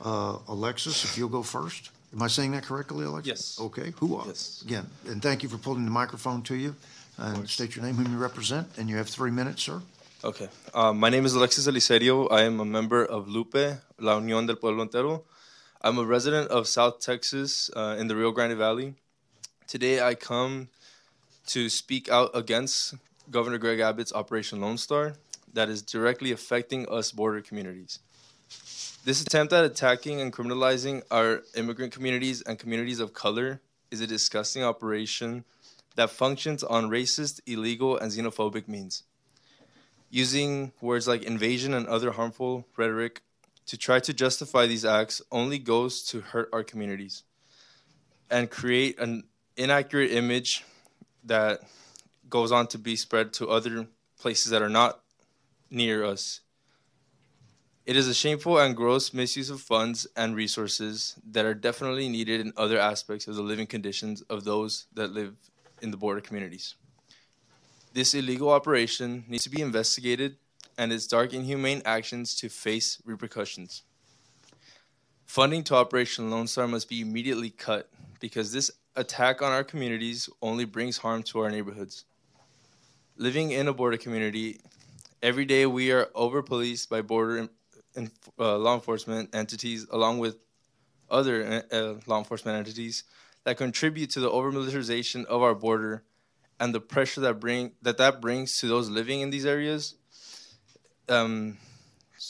Uh, Alexis, if you'll go first. Am I saying that correctly, Alexis? Yes. Okay, who are? Yes. Again, and thank you for pulling the microphone to you. And state your name, whom you represent, and you have three minutes, sir. Okay. Um, my name is Alexis Eliserio. I am a member of Lupe, La Unión del Pueblo Entero. I'm a resident of South Texas uh, in the Rio Grande Valley. Today I come to speak out against Governor Greg Abbott's Operation Lone Star that is directly affecting us border communities. This attempt at attacking and criminalizing our immigrant communities and communities of color is a disgusting operation that functions on racist, illegal, and xenophobic means. Using words like invasion and other harmful rhetoric to try to justify these acts only goes to hurt our communities and create an inaccurate image that goes on to be spread to other places that are not near us. It is a shameful and gross misuse of funds and resources that are definitely needed in other aspects of the living conditions of those that live in the border communities. This illegal operation needs to be investigated and its dark, inhumane actions to face repercussions. Funding to Operation Lone Star must be immediately cut because this attack on our communities only brings harm to our neighborhoods. Living in a border community, every day we are over policed by border and uh, law enforcement entities, along with other uh, law enforcement entities that contribute to the over militarization of our border and the pressure that bring that that brings to those living in these areas. Um,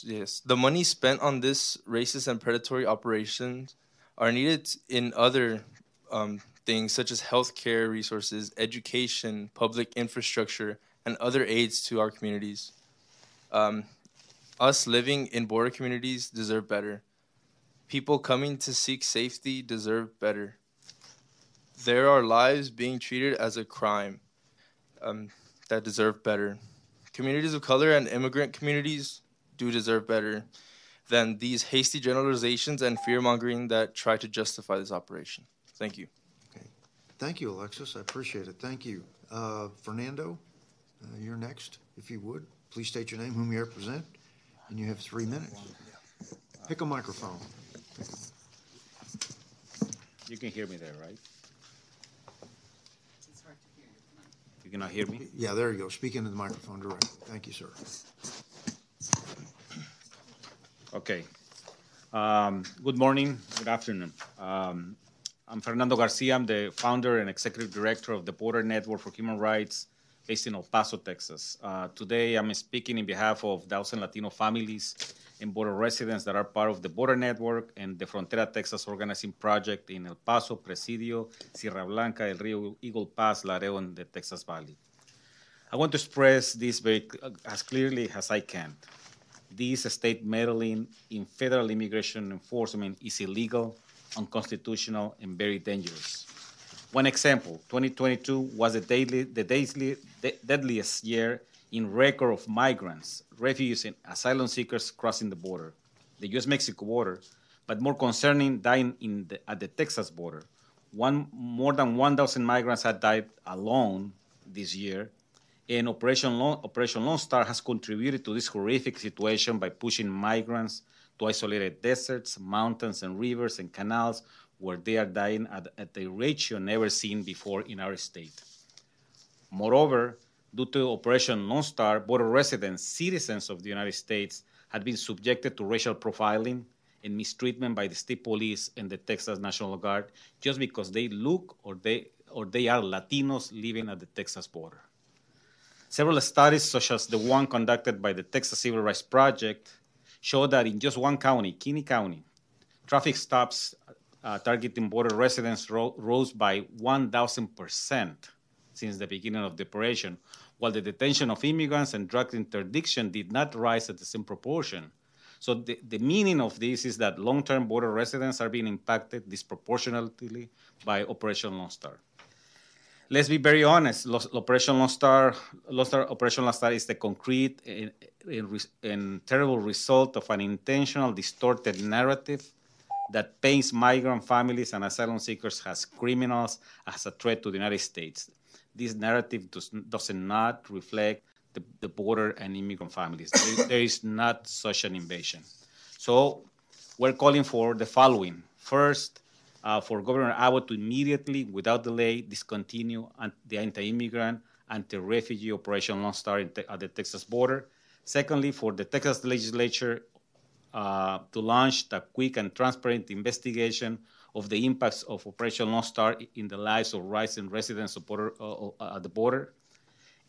yes, the money spent on this racist and predatory operations are needed in other um, things such as healthcare resources, education, public infrastructure, and other aids to our communities. Um, us living in border communities deserve better. People coming to seek safety deserve better. There are lives being treated as a crime um, that deserve better. Communities of color and immigrant communities do deserve better than these hasty generalizations and fear mongering that try to justify this operation. Thank you. Okay. Thank you, Alexis. I appreciate it. Thank you. Uh, Fernando, uh, you're next, if you would. Please state your name, whom you represent, and you have three minutes. Pick a microphone. You can hear me there, right? You cannot hear me? Yeah, there you go. Speak into the microphone directly. Thank you, sir. Okay. Um, good morning, good afternoon. Um, I'm Fernando Garcia. I'm the founder and executive director of the Border Network for Human Rights based in El Paso, Texas. Uh, today, I'm speaking in behalf of thousand Latino families and border residents that are part of the Border Network and the Frontera Texas Organizing Project in El Paso, Presidio, Sierra Blanca, Del Rio, Eagle Pass, Laredo, and the Texas Valley. I want to express this very as clearly as I can. This state meddling in federal immigration enforcement is illegal, unconstitutional, and very dangerous. One example, 2022 was the, daily, the daily, the deadliest year in record of migrants, refugees, and asylum seekers crossing the border, the U.S.-Mexico border, but more concerning, dying the, at the Texas border. One, more than 1,000 migrants had died alone this year, and Operation Lone, Operation Lone Star has contributed to this horrific situation by pushing migrants to isolated deserts, mountains, and rivers and canals where they are dying at, at a ratio never seen before in our state. Moreover, due to Operation Lone Star, border residents, citizens of the United States, had been subjected to racial profiling and mistreatment by the state police and the Texas National Guard just because they look or they or they are Latinos living at the Texas border. Several studies, such as the one conducted by the Texas Civil Rights Project, show that in just one county, Kinney County, traffic stops Uh, targeting border residents ro- rose by 1,000% since the beginning of the operation, while the detention of immigrants and drug interdiction did not rise at the same proportion. So the, the meaning of this is that long-term border residents are being impacted disproportionately by Operation Lone Star. Let's be very honest. Operation Lone Star, Lone Star, Operation Lone Star is the concrete and, and, and terrible result of an intentional, distorted narrative that paints migrant families and asylum seekers as criminals, as a threat to the United States. This narrative does, does not reflect the, the border and immigrant families. there, there is not such an invasion. So we're calling for the following. First, uh, for Governor Abbott to immediately, without delay, discontinue the anti-immigrant, anti-refugee Operation Lone Star at the Texas border. Secondly, for the Texas legislature uh, to launch a quick and transparent investigation of the impacts of Operation Lone Star in the lives of rising residents border, uh, uh, at the border,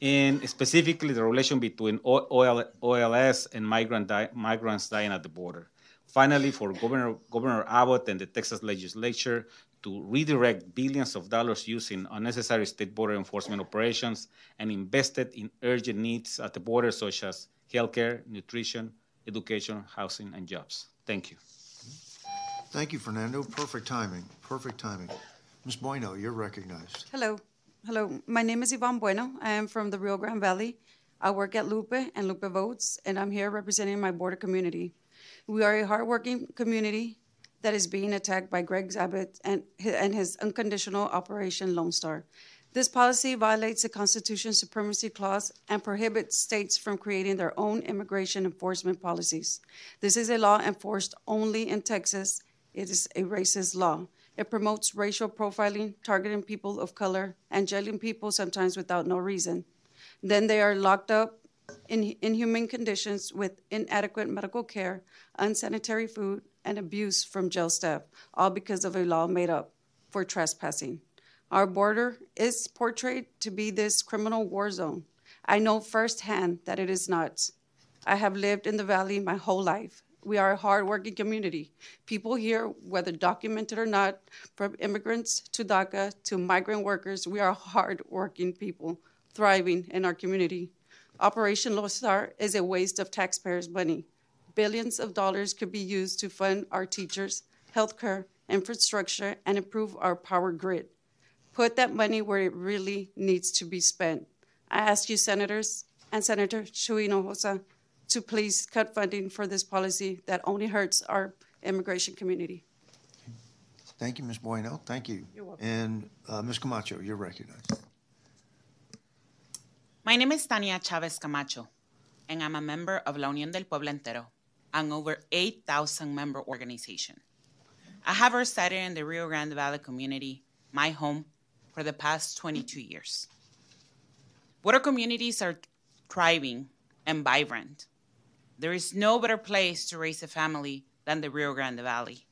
and specifically the relation between OL, OLS and migrant di- migrants dying at the border. Finally, for Governor, Governor Abbott and the Texas legislature to redirect billions of dollars using unnecessary state border enforcement operations and invested in urgent needs at the border, such as healthcare, nutrition, education, housing, and jobs. Thank you. Thank you, Fernando. Perfect timing. Perfect timing. Ms. Bueno, you're recognized. Hello. Hello. My name is Yvonne Bueno. I am from the Rio Grande Valley. I work at Lupe and Lupe Votes, and I'm here representing my border community. We are a hardworking community that is being attacked by Greg Abbott and, and his unconditional Operation Lone Star. This policy violates the Constitution's supremacy clause and prohibits states from creating their own immigration enforcement policies. This is a law enforced only in Texas. It is a racist law. It promotes racial profiling, targeting people of color, and jailing people sometimes without no reason. Then they are locked up in inhumane conditions with inadequate medical care, unsanitary food, and abuse from jail staff, all because of a law made up for trespassing. Our border is portrayed to be this criminal war zone. I know firsthand that it is not. I have lived in the valley my whole life. We are a hardworking community. People here, whether documented or not, from immigrants to DACA to migrant workers, we are hardworking people thriving in our community. Operation Lone is a waste of taxpayers' money. Billions of dollars could be used to fund our teachers, healthcare, infrastructure, and improve our power grid put that money where it really needs to be spent. I ask you, senators and Senator Chuy Hinojosa, to please cut funding for this policy that only hurts our immigration community. Thank you, Ms. Bueno. Thank you. You're welcome. And uh, Ms. Camacho, you're recognized. My name is Tania Chavez Camacho, and I'm a member of La Unión del Pueblo Entero, an over 8,000 member organization. I have resided in the Rio Grande Valley community, my home, for the past 22 years. Water communities are thriving and vibrant. There is no better place to raise a family than the Rio Grande Valley,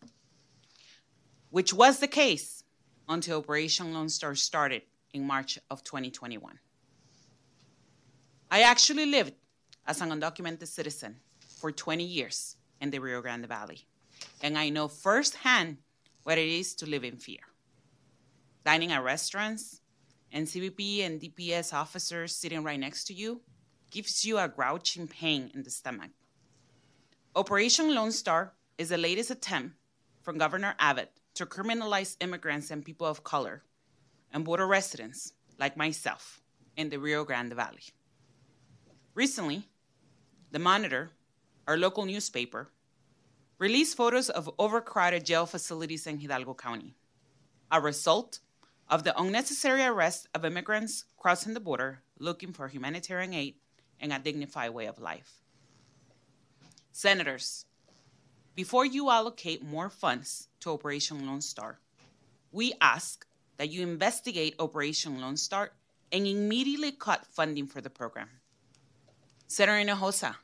which was the case until Operation Lone Star started in March of 2021. I actually lived as an undocumented citizen for 20 years in the Rio Grande Valley, and I know firsthand what it is to live in fear dining at restaurants, and CBP and DPS officers sitting right next to you gives you a grouching pain in the stomach. Operation Lone Star is the latest attempt from Governor Abbott to criminalize immigrants and people of color and border residents like myself in the Rio Grande Valley. Recently, the Monitor, our local newspaper, released photos of overcrowded jail facilities in Hidalgo County, a result of the unnecessary arrest of immigrants crossing the border looking for humanitarian aid and a dignified way of life. Senators, before you allocate more funds to Operation Lone Star, we ask that you investigate Operation Lone Star and immediately cut funding for the program. Senator Hinojosa,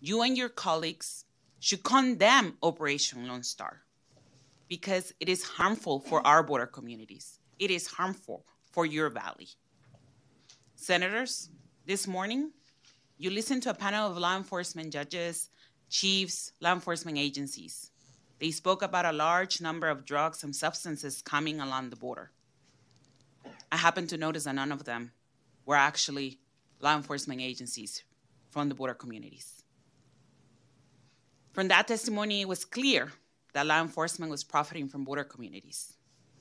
you and your colleagues should condemn Operation Lone Star because it is harmful for our border communities it is harmful for your valley. Senators, this morning, you listened to a panel of law enforcement judges, chiefs, law enforcement agencies. They spoke about a large number of drugs and substances coming along the border. I happened to notice that none of them were actually law enforcement agencies from the border communities. From that testimony, it was clear that law enforcement was profiting from border communities.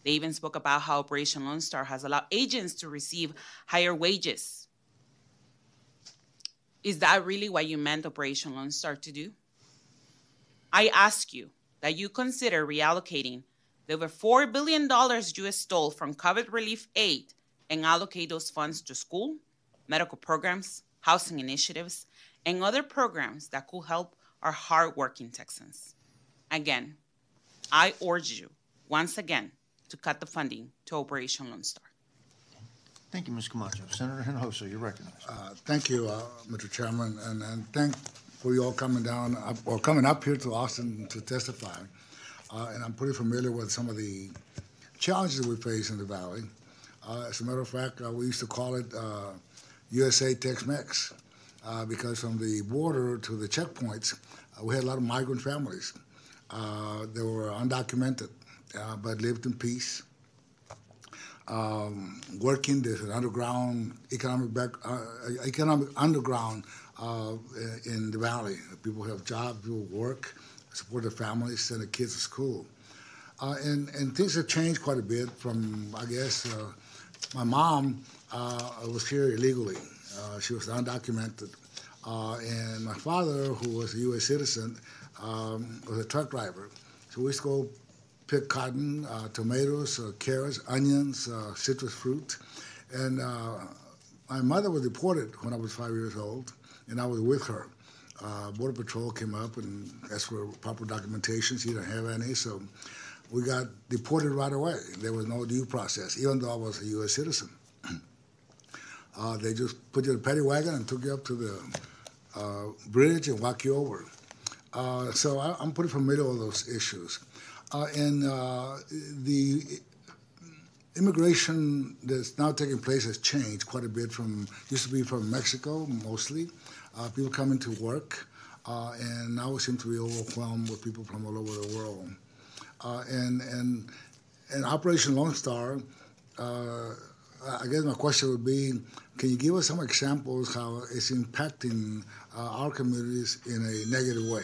They even spoke about how Operation Lone Star has allowed agents to receive higher wages. Is that really what you meant Operation Lone Star to do? I ask you that you consider reallocating the over $4 billion you stole from COVID relief aid and allocate those funds to school, medical programs, housing initiatives, and other programs that could help our hardworking Texans. Again, I urge you, once again, to cut the funding to Operation Lone Star. Thank you, Ms. Camacho. Senator Hinojosa, you're recognized. Uh, Thank you, uh, Mr. Chairman, and, and thank for you all coming down, up- or coming up here to Austin to testify. Uh, And I'm pretty familiar with some of the challenges we face in the valley. Uh, As a matter of fact, uh, we used to call it uh, USA Tex-Mex, uh, because from the border to the checkpoints, uh, we had a lot of migrant families. Uh, They were undocumented, uh, but lived in peace um, working. There's an underground economic back, uh, economic underground uh, in the valley. People have jobs, people work, support their families, send their kids to school. Uh, and, and things have changed quite a bit from, I guess, uh, my mom uh, was here illegally. Uh, she was undocumented. Uh, and my father, who was a U.S. citizen, um, was a truck driver. So we used to go pick cotton, uh, tomatoes, uh, carrots, onions, uh, citrus fruit. And uh, my mother was deported when I was five years old, and I was with her. Uh, Border Patrol came up and asked for proper documentation. She didn't have any, so we got deported right away. There was no due process, even though I was a U.S. citizen. Uh, they just put you in a paddy wagon and took you up to the bridge and walk you over. So I, I'm pretty familiar with those issues. And uh, the immigration that's now taking place has changed quite a bit from used to be from Mexico mostly. Uh, people coming to work, uh, and now we seem to be overwhelmed with people from all over the world. Uh, and and and Operation Lone Star. Uh, I guess my question would be, can you give us some examples how it's impacting uh, our communities in a negative way?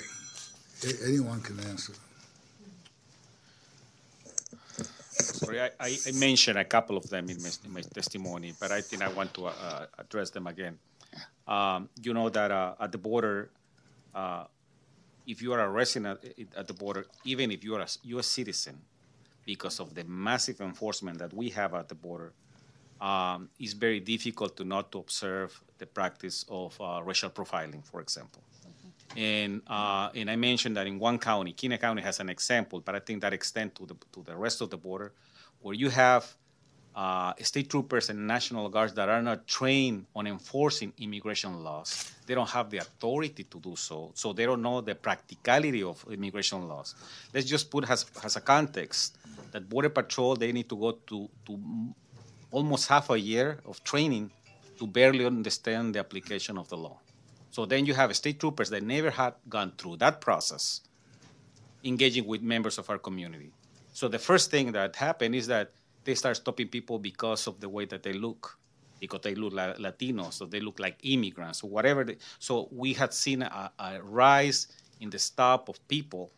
A- anyone can answer. Sorry, I, I mentioned a couple of them in my, in my testimony, but I think I want to uh, address them again. Um, you know that uh, at the border, uh, if you are a resident at- at the border, even if you are a U.S. citizen, because of the massive enforcement that we have at the border, um, it's very difficult to not to observe the practice of uh, racial profiling, for example. And uh, and I mentioned that in one county, Kinney County has an example, but I think that extends to the to the rest of the border, where you have uh, state troopers and national guards that are not trained on enforcing immigration laws. They don't have the authority to do so, so they don't know the practicality of immigration laws. Let's just put as, as a context that Border Patrol they need to go to to almost half a year of training to barely understand the application of the law. So then you have state troopers that never had gone through that process, engaging with members of our community. So the first thing that happened is that they start stopping people because of the way that they look, because they look like Latinos, so they look like immigrants, or whatever. They, so we had seen a, a rise in the stop of people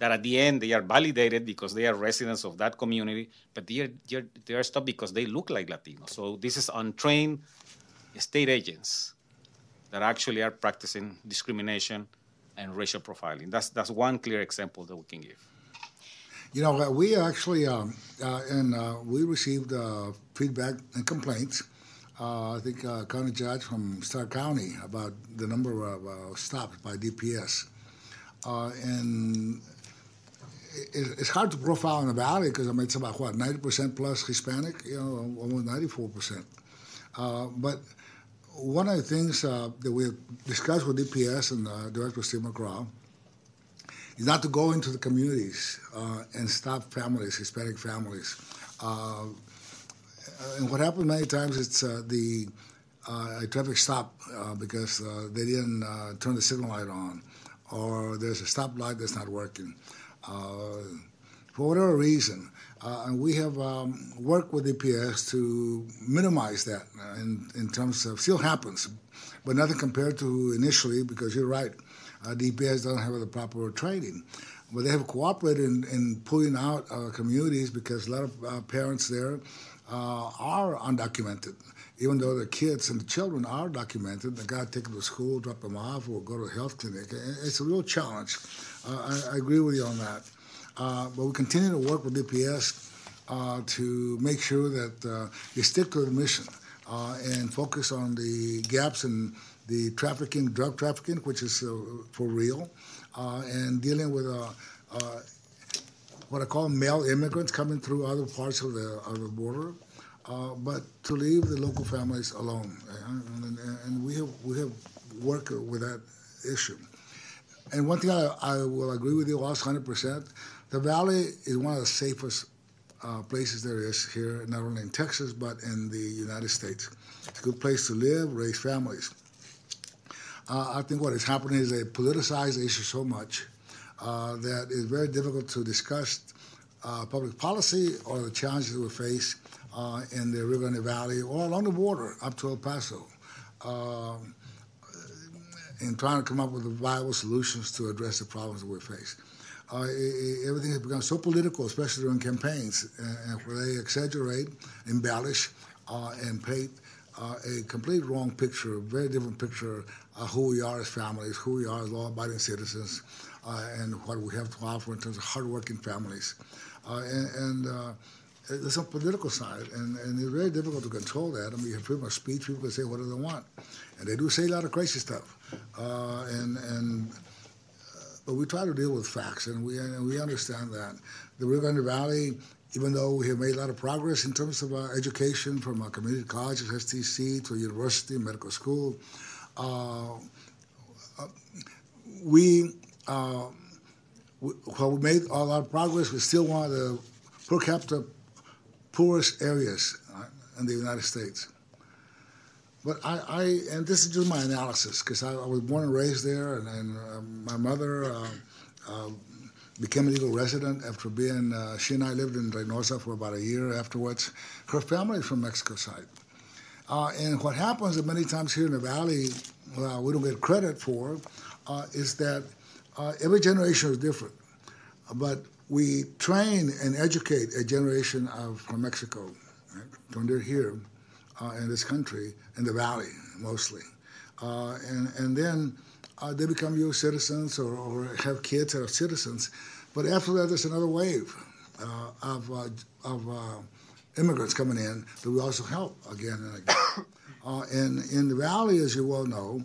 that at the end they are validated because they are residents of that community, but they are, they are, they are stopped because they look like Latinos. So this is untrained state agents that actually are practicing discrimination and racial profiling. That's, that's one clear example that we can give. You know, we actually, um, uh, and uh, we received uh, feedback and complaints. Uh, I think uh, county judge from Starr County about the number of uh, stops by DPS, and it, it's hard to profile in the valley because I mean it's about what ninety percent plus Hispanic, you know, almost ninety four percent. But one of the things uh, that we discussed with DPS and uh, Director Steve McCraw is not to go into the communities uh, and stop families, Hispanic families. Uh, and what happens many times is uh, the uh, traffic stop because they didn't turn the signal light on, or there's a stoplight that's not working. For whatever reason, uh, and we have um, worked with DPS to minimize that uh, in, in terms of still happens, but nothing compared to initially because you're right, uh, DPS doesn't have the proper training. But they have cooperated in, in pulling out uh, communities because a lot of uh, parents there uh, are undocumented. Even though the kids and the children are documented, they got to take them to school, drop them off, or go to a health clinic. It's a real challenge. I, I agree with you on that. Uh, but we continue to work with DPS uh, to make sure that uh, they stick to the mission uh, and focus on the gaps in the trafficking, drug trafficking, which is uh, for real, uh, and dealing with what I call male immigrants coming through other parts of the of the border, but to leave the local families alone, uh, and, and we have we have worked with that issue. And one thing I, I will agree with you also 100%. The Valley is one of the safest uh, places there is here, not only in Texas, but in the United States. It's a good place to live, raise families. Uh, I think what is happening is they politicize the issue so much uh, that it's very difficult to discuss uh, public policy or the challenges we face uh, in the Rio Grande Valley or along the border up to El Paso. Um, in trying to come up with viable solutions to address the problems that we face. Uh, everything has become so political, especially during campaigns, uh, where they exaggerate, embellish, uh, and paint uh, a complete wrong picture, a very different picture of who we are as families, who we are as law-abiding citizens, and what we have to offer in terms of hardworking families. And, and there's a political side, and, and it's very difficult to control that. I mean, you have freedom speech, people can say whatever they want. And they do say a lot of crazy stuff. Uh, and, but we try to deal with facts, and we, and we understand that. The Rio Grande Valley, even though we have made a lot of progress in terms of uh, education from our community colleges, STC, to university, medical school, uh, uh, we, uh, we, while we made a lot of progress, we still want the per capita poorest areas uh, in the United States. But I, I, and this is just my analysis because I, I, was born and raised there, and, and uh, my mother uh, uh, became a legal resident after being. Uh, she and I lived in Reynosa for about a year afterwards. Her family is from Mexico side, uh, and what happens many times here in the valley, we don't get credit for, is that every generation is different, but we train and educate a generation of from Mexico, right, when they're here uh, in this country, in the valley mostly, uh, and and then uh, they become U.S. citizens or, or, have kids that are citizens, but after that there's another wave uh, of uh, of uh, immigrants coming in that we also help again and again. and in the valley, as you well know,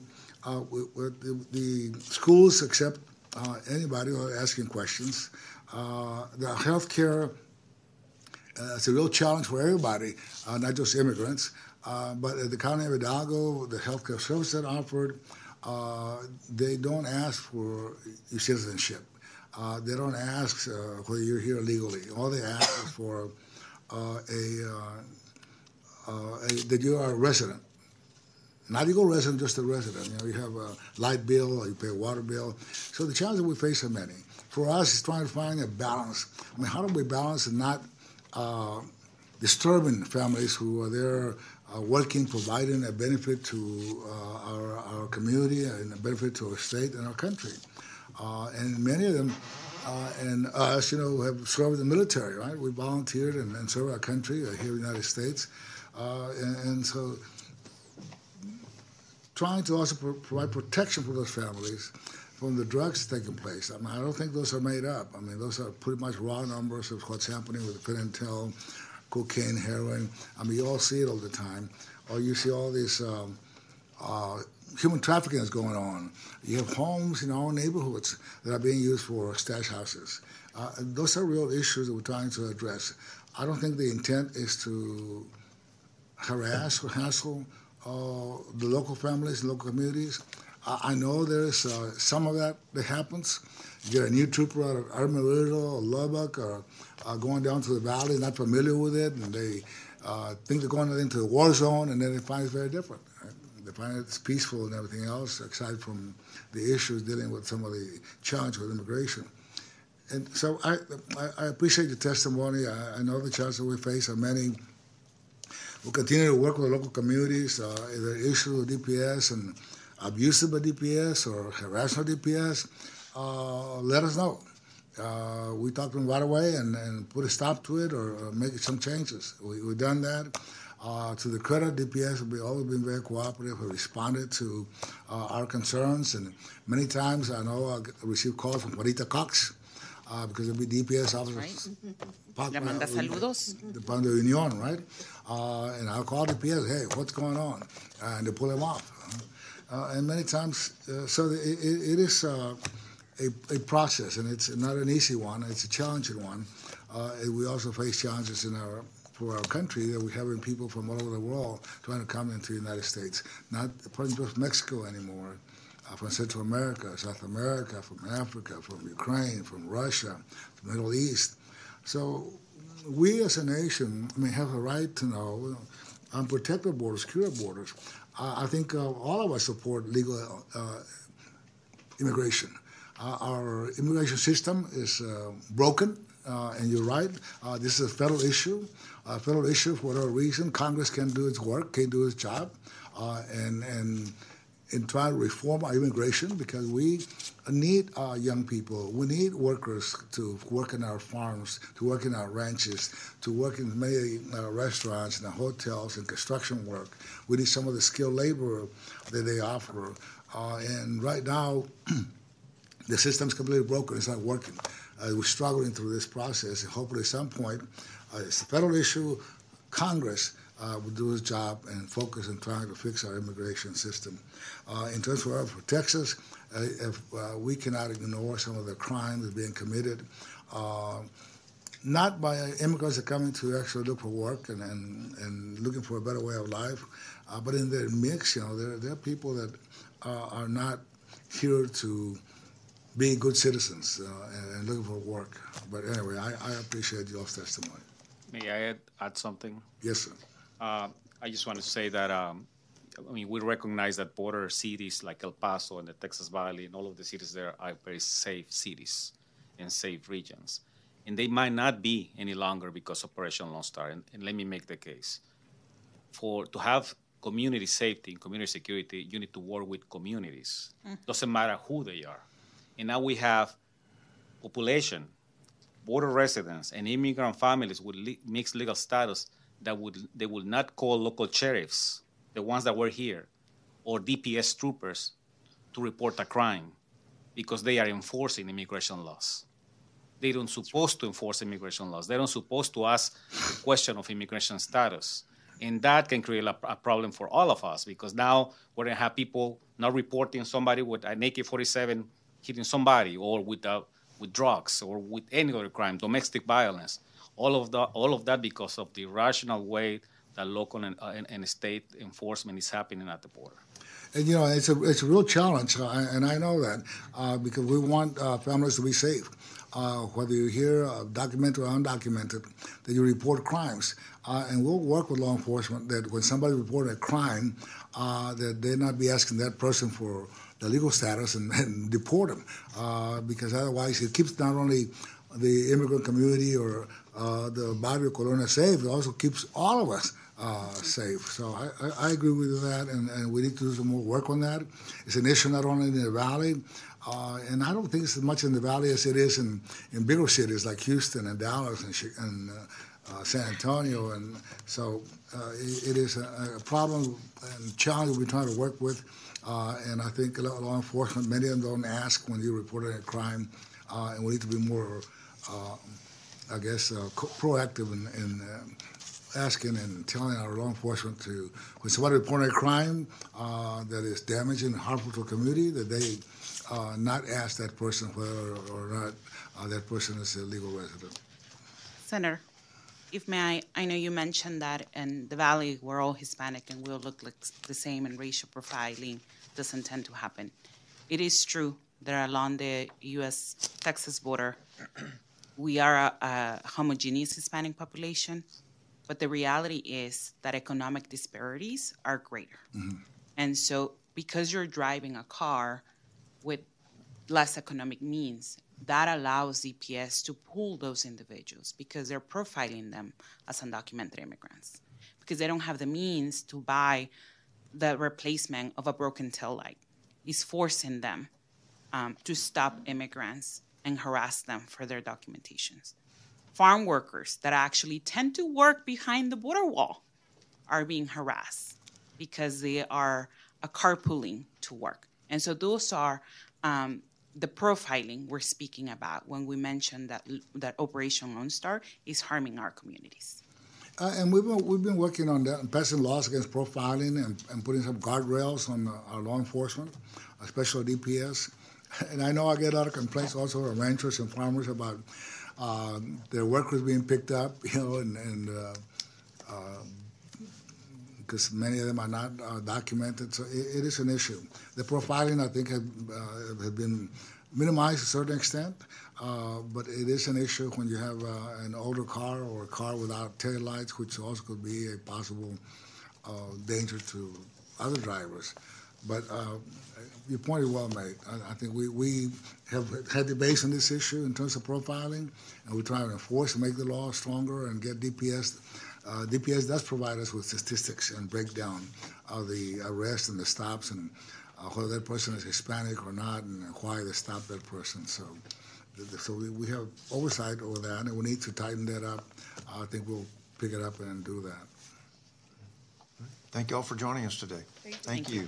we, the, the, schools accept anybody who are asking questions. The healthcare uh, it's a real challenge for everybody, uh, not just immigrants. Uh, but at the County of Hidalgo, the healthcare service that offered, uh, they don't ask for your citizenship. Uh, they don't ask whether you're here legally. All they ask is for a, a, that you are a resident. Not legal resident, just a resident. You know, you have a light bill, you pay a water bill. So the challenges we face are many for us is trying to find a balance. I mean, how do we balance and not uh, disturbing families who are there uh, working, providing a benefit to uh, our, our community and a benefit to our state and our country? Uh, and many of them, uh, and us, you know, have served the military, right? We volunteered and, and served our country uh, here in the United States. And, and, so trying to also pro- provide protection for those families from the drugs taking place. I mean, I don't think those are made up. I mean, those are pretty much raw numbers of what's happening with fentanyl, cocaine, heroin. I mean, you all see it all the time. Or you see all this um, uh, human trafficking is going on. You have homes in our neighborhoods that are being used for stash houses. Uh, those are real issues that we're trying to address. I don't think the intent is to harass or hassle uh, the local families, local communities. I know there's uh, some of that that happens. You get a new trooper out of Amarillo or Lubbock or uh, going down to the valley, not familiar with it, and they uh, think they're going into the war zone, and then they find it's very different. Right? They find it's peaceful and everything else, aside from the issues dealing with some of the challenge with immigration. And so I, I, appreciate the testimony. I, I know the challenges we face are many. We'll continue to work with the local communities. Uh, the issue of DPS and abuse of DPS or harassment of DPS, uh, let us know. Uh, we talk to them right away and, and put a stop to it or, or make some changes. We, have done that. Uh, to the credit, DPS have always been very cooperative, have responded to uh, our concerns, and many times I know I receive calls from Juanita Cox uh, because there'll be DPS officers. Right. Le manda saludos. The Pan de Union, right? Uh, and I'll call DPS, hey, what's going on? and they pull them off. Uh, and many times, uh, so it, it is uh, a, a process, and it's not an easy one. It's a challenging one. We also face challenges in our for our country that we have having people from all over the world trying to come into the United States, not from just Mexico anymore, uh, from Central America, South America, from Africa, from Ukraine, from Russia, the Middle East. So we as a nation may have a right to know and protect borders, secure borders. Uh, I think uh, all of us support legal uh, immigration. Our immigration system is uh, broken, uh, and you're right. Uh, this is a federal issue. A federal issue for whatever reason. Congress can do its work, can do its job, and and in trying to reform our immigration because we need our young people. We need workers to work in our farms, to work in our ranches, to work in many uh, restaurants and hotels and construction work. We need some of the skilled labor that they offer. Uh, and right now, the system's completely broken. It's not working. Uh, we're struggling through this process, and hopefully, at some point, uh, it's a federal issue. Congress uh, will do its job and focus on trying to fix our immigration system. Uh, in terms of for Texas, uh, if uh, we cannot ignore some of the crimes being committed, uh, not by immigrants that are coming to actually look for work and, and, and looking for a better way of life, uh, but in their mix, you know, there, there are people that are not here to be good citizens and, and, looking for work. But anyway, I, I appreciate your testimony. May I add, add something? Yes, sir. Uh, I just want to say that um, I mean we recognize that border cities like El Paso and the Texas Valley and all of the cities there are very safe cities and safe regions, and they might not be any longer because Operation Lone Star. And, and let me make the case: for to have community safety and community security, you need to work with communities. Mm. Doesn't matter who they are. And now we have population, border residents, and immigrant families with le- mixed legal status that would they will not call local sheriffs, the ones that were here, or DPS troopers to report a crime because they are enforcing immigration laws. They don't supposed to enforce immigration laws. They don't supposed to ask the question of immigration status. And that can create a, a problem for all of us because now we're gonna have people not reporting somebody with an AK-47 hitting somebody or with, uh, with drugs or with any other crime, domestic violence. All of that, all of that because of the rational way that local and, uh, and, and, state enforcement is happening at the border. And you know, it's a it's a real challenge, uh, and I know that uh, because we want uh, families to be safe. Uh, whether you're here, uh, documented or undocumented, that you report crimes, and we'll work with law enforcement that when somebody reports a crime, that they not be asking that person for the legal status and, and deport them, because otherwise it keeps not only the immigrant community or uh, the Barrio Colonia safe. Also keeps all of us uh, safe. So I, I, I, agree with that, and, and we need to do some more work on that. It's an issue not only in the valley, uh, and I don't think it's as much in the valley as it is in, in bigger cities like Houston and Dallas and, and uh, uh, San Antonio. And so uh, it, it is a, a, problem and challenge we're trying to work with. and I think law enforcement, many of them don't ask when you report a crime, and we need to be more I guess, uh, proactive in, in uh, asking and telling our law enforcement to, when somebody reports a crime uh, that is damaging and harmful to a community, that they uh, not ask that person whether or not uh, that person is a legal resident. Senator, if may I, I know you mentioned that in the Valley we're all Hispanic and we'll look like the same and racial profiling doesn't tend to happen. It is true that along the U.S. Texas border, we are a, a homogeneous Hispanic population, but the reality is that economic disparities are greater. Mm-hmm. And so, because you're driving a car with less economic means, that allows DPS to pull those individuals because they're profiling them as undocumented immigrants because they don't have the means to buy the replacement of a broken tail light. It's forcing them um, to stop immigrants and harass them for their documentations. Farm workers that actually tend to work behind the border wall are being harassed because they are a carpooling to work. And so those are um, the profiling we're speaking about when we mention that that Operation Lone Star is harming our communities. Uh, and we've been, we've been working on that, passing laws against profiling and, and putting some guardrails on uh, our law enforcement, especially DPS and I know I get a lot of complaints also from ranchers and farmers about um, their workers being picked up, you know, and, and uh, because many of them are not uh, documented, so it, it is an issue. The profiling, I think, had, uh, been minimized to a certain extent, uh, but it is an issue when you have uh, an older car or a car without tail lights, which also could be a possible uh, danger to other drivers. But uh, your point is well made. I, I think we, we have had debates on this issue in terms of profiling, and we're trying to enforce and make the law stronger and get DPS. Uh, DPS does provide us with statistics and breakdown of the arrests and the stops and uh, whether that person is Hispanic or not and why they stopped that person. So, th- th- so we, we have oversight over that, and we need to tighten that up. I think we'll pick it up and do that. Thank you all for joining us today. Thank Thank you. you.